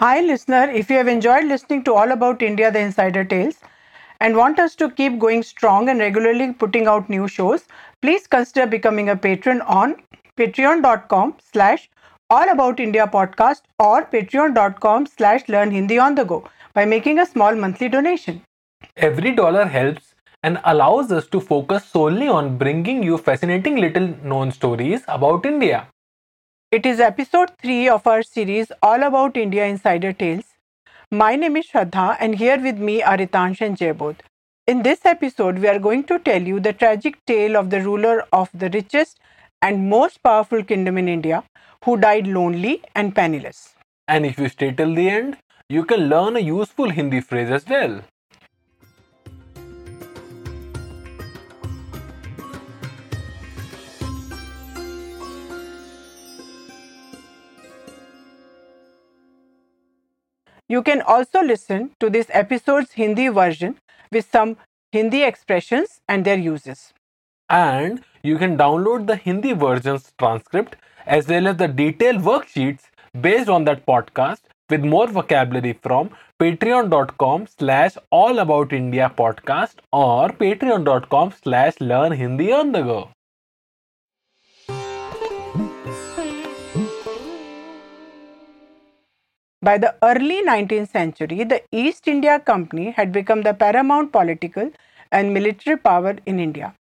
Hi, listener. If you have enjoyed listening to All About India, the Insider Tales, and want us to keep going strong and regularly putting out new shows, please consider becoming a patron on patreon.com slash all about India podcast or patreon.com slash learn Hindi on the go by making a small monthly donation. Every dollar helps and allows us to focus solely on bringing you fascinating little known stories about India. It is episode 3 of our series All About India Insider Tales. My name is Shraddha and here with me are Itansh and Jaybodh. In this episode, we are going to tell you the tragic tale of the ruler of the richest and most powerful kingdom in India who died lonely and penniless. And if you stay till the end, you can learn a useful Hindi phrase as well. You can also listen to this episode's Hindi version with some Hindi expressions and their uses. And you can download the Hindi version's transcript as well as the detailed worksheets based on that podcast with more vocabulary from patreon.com slash all about India podcast or patreon.com slash learn Hindi on the go. By the early 19th century, the East India Company had become the paramount political and military power in India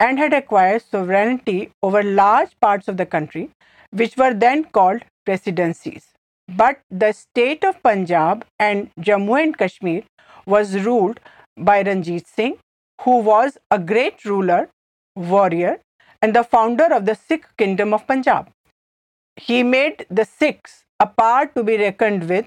and had acquired sovereignty over large parts of the country, which were then called presidencies. But the state of Punjab and Jammu and Kashmir was ruled by Ranjit Singh, who was a great ruler, warrior, and the founder of the Sikh kingdom of Punjab. He made the Sikhs a power to be reckoned with,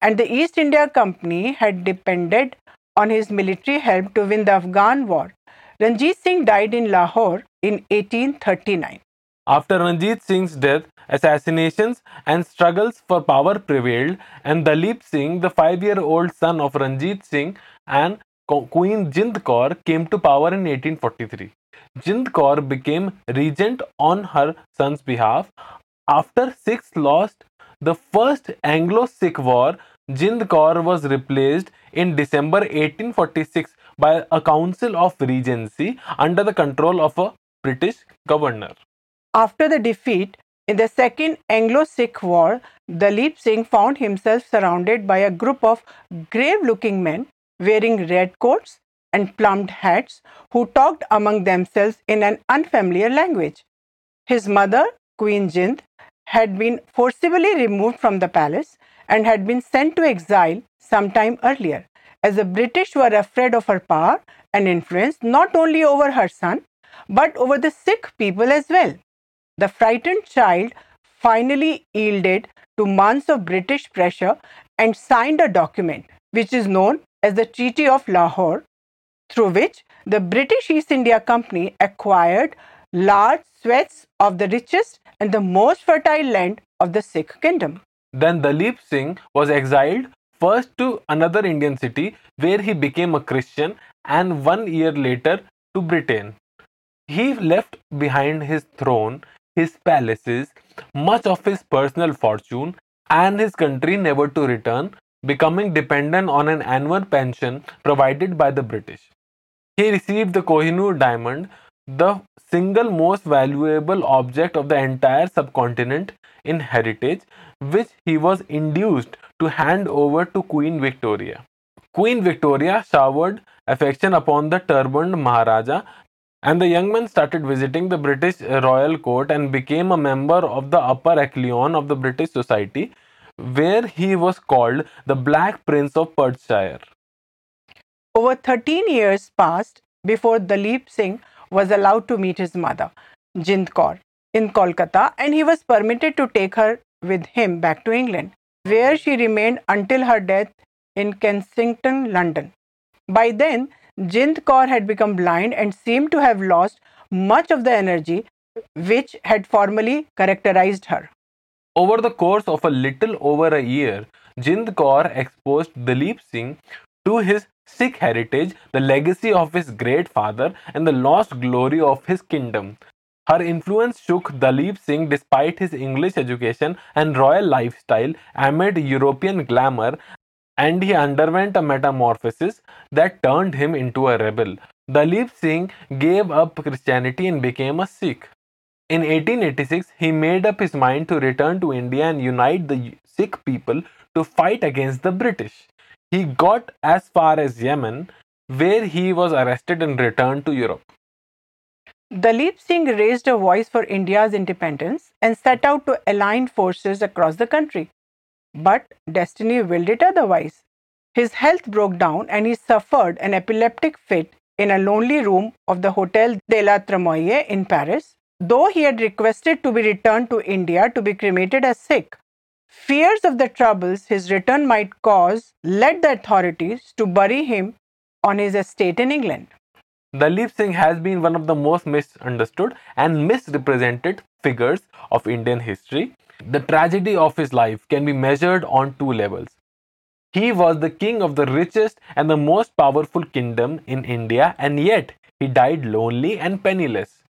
and the East India Company had depended on his military help to win the Afghan War. Ranjit Singh died in Lahore in 1839. After Ranjit Singh's death, assassinations and struggles for power prevailed, and Dalip Singh, the five year old son of Ranjit Singh and Queen Jind Kaur, came to power in 1843. Jind Kaur became regent on her son's behalf. After Sikhs lost the first Anglo-Sikh War, Jind Kaur was replaced in December 1846 by a council of regency under the control of a British governor. After the defeat in the Second Anglo-Sikh War, Dalip Singh found himself surrounded by a group of grave-looking men wearing red coats and plumed hats who talked among themselves in an unfamiliar language. His mother, Queen Jind, had been forcibly removed from the palace and had been sent to exile some time earlier, as the British were afraid of her power and influence not only over her son, but over the Sikh people as well. The frightened child finally yielded to months of British pressure and signed a document which is known as the Treaty of Lahore, through which the British East India Company acquired large swaths of the richest and the most fertile land of the Sikh kingdom. Then Dalip Singh was exiled first to another Indian city where he became a Christian and one year later to Britain. He left behind his throne, his palaces, much of his personal fortune, and his country never to return, becoming dependent on an annual pension provided by the British. He received the Kohinoor diamond, the single most valuable object of the entire subcontinent in heritage, which he was induced to hand over to Queen Victoria. Queen Victoria showered affection upon the turbaned Maharaja, and the young man started visiting the British royal court and became a member of the upper echelon of the British society, where he was called the Black Prince of Perthshire. Over 13 years passed before Dalip Singh was allowed to meet his mother, Jind Kaur, in Kolkata, and he was permitted to take her with him back to England, where she remained until her death in Kensington, London. By then, Jind Kaur had become blind and seemed to have lost much of the energy which had formerly characterized her. Over the course of a little over a year, Jind Kaur exposed Dalip Singh to his Sikh heritage, the legacy of his great father, and the lost glory of his kingdom. Her influence shook Dalip Singh despite his English education and royal lifestyle amid European glamour, and he underwent a metamorphosis that turned him into a rebel. Dalip Singh gave up Christianity and became a Sikh. In 1886, he made up his mind to return to India and unite the Sikh people to fight against the British. He got as far as Yemen, where he was arrested and returned to Europe. Dalip Singh raised a voice for India's independence and set out to align forces across the country. But destiny willed it otherwise. His health broke down and he suffered an epileptic fit in a lonely room of the Hotel de la Tremoille in Paris, though he had requested to be returned to India to be cremated as Sikh. Fears of the troubles his return might cause led the authorities to bury him on his estate in England. Dalip Singh has been one of the most misunderstood and misrepresented figures of Indian history. The tragedy of his life can be measured on two levels. He was the king of the richest and the most powerful kingdom in India, and yet he died lonely and penniless.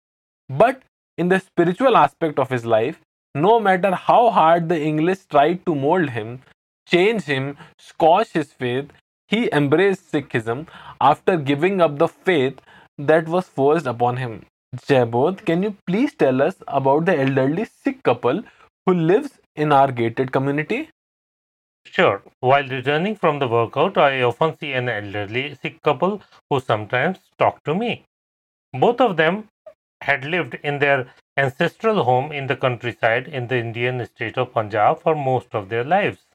But in the spiritual aspect of his life, no matter how hard the English tried to mold him, change him, squash his faith, he embraced Sikhism after giving up the faith that was forced upon him. Jaybodh, can you please tell us about the elderly Sikh couple who lives in our gated community? Sure. While returning from the workout, I often see an elderly Sikh couple who sometimes talk to me. Both of them had lived in their ancestral home in the countryside in the Indian state of Punjab for most of their lives.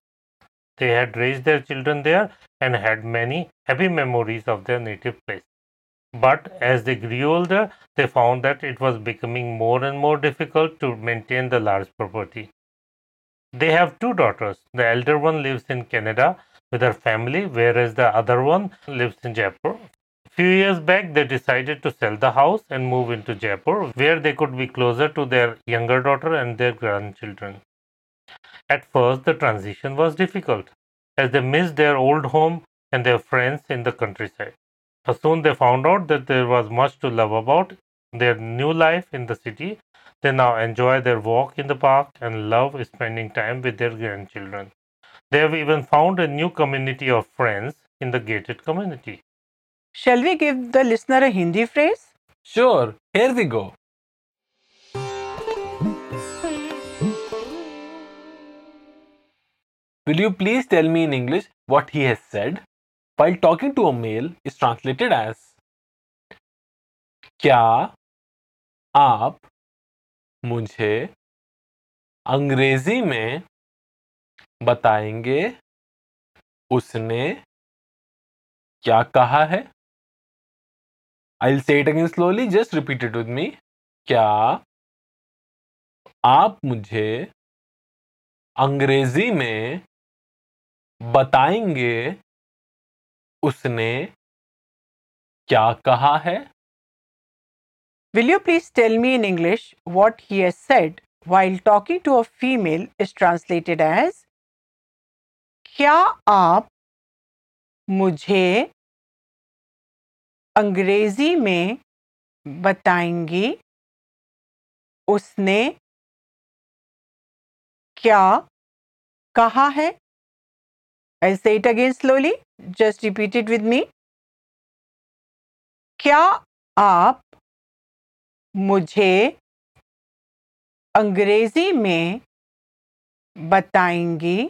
They had raised their children there and had many happy memories of their native place. But as they grew older, they found that it was becoming more and more difficult to maintain the large property. They have two daughters. The elder one lives in Canada with her family, whereas the other one lives in Jaipur. Few years back, they decided to sell the house and move into Jaipur, where they could be closer to their younger daughter and their grandchildren. At first, the transition was difficult, as they missed their old home and their friends in the countryside. But soon they found out that there was much to love about their new life in the city. They now enjoy their walk in the park and love spending time with their grandchildren. They have even found a new community of friends in the gated community. Shall we give the listener a Hindi phrase? Sure, here we go. Will you please tell me in English what he has said? While talking to a male is translated as क्या आप मुझे अंग्रेज़ी में बताएँगे उसने क्या कहा है I say it again slowly just repeated with me क्या आप मुझे अंग्रेज़ी में बताएँगे उसने क्या कहा है? Will you please tell me in English what he has said while talking to a female is translated as क्या आप मुझे अंग्रेज़ी में बताएँगी, उसने क्या कहा है I'll say it again slowly. Just repeat it with me. क्या आप मुझे अंग्रेज़ी में बताएँगी,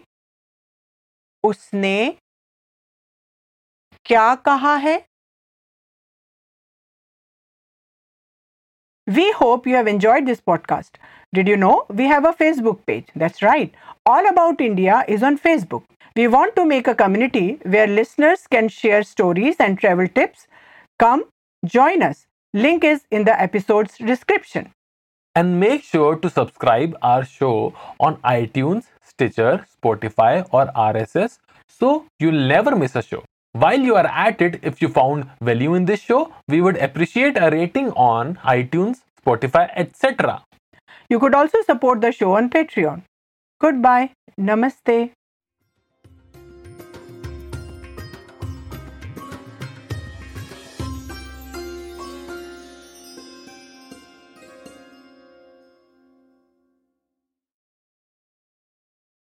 उसने क्या कहा है We hope you have enjoyed this podcast. Did you know we have a Facebook page? That's right. All About India is on Facebook. We want to make a community where listeners can share stories and travel tips. Come join us. Link is in the episode's description. And make sure to subscribe our show on iTunes, Stitcher, Spotify or RSS so you'll never miss a show. While you are at it, if you found value in this show, we would appreciate a rating on iTunes, Spotify, etc. You could also support the show on Patreon. Goodbye. Namaste.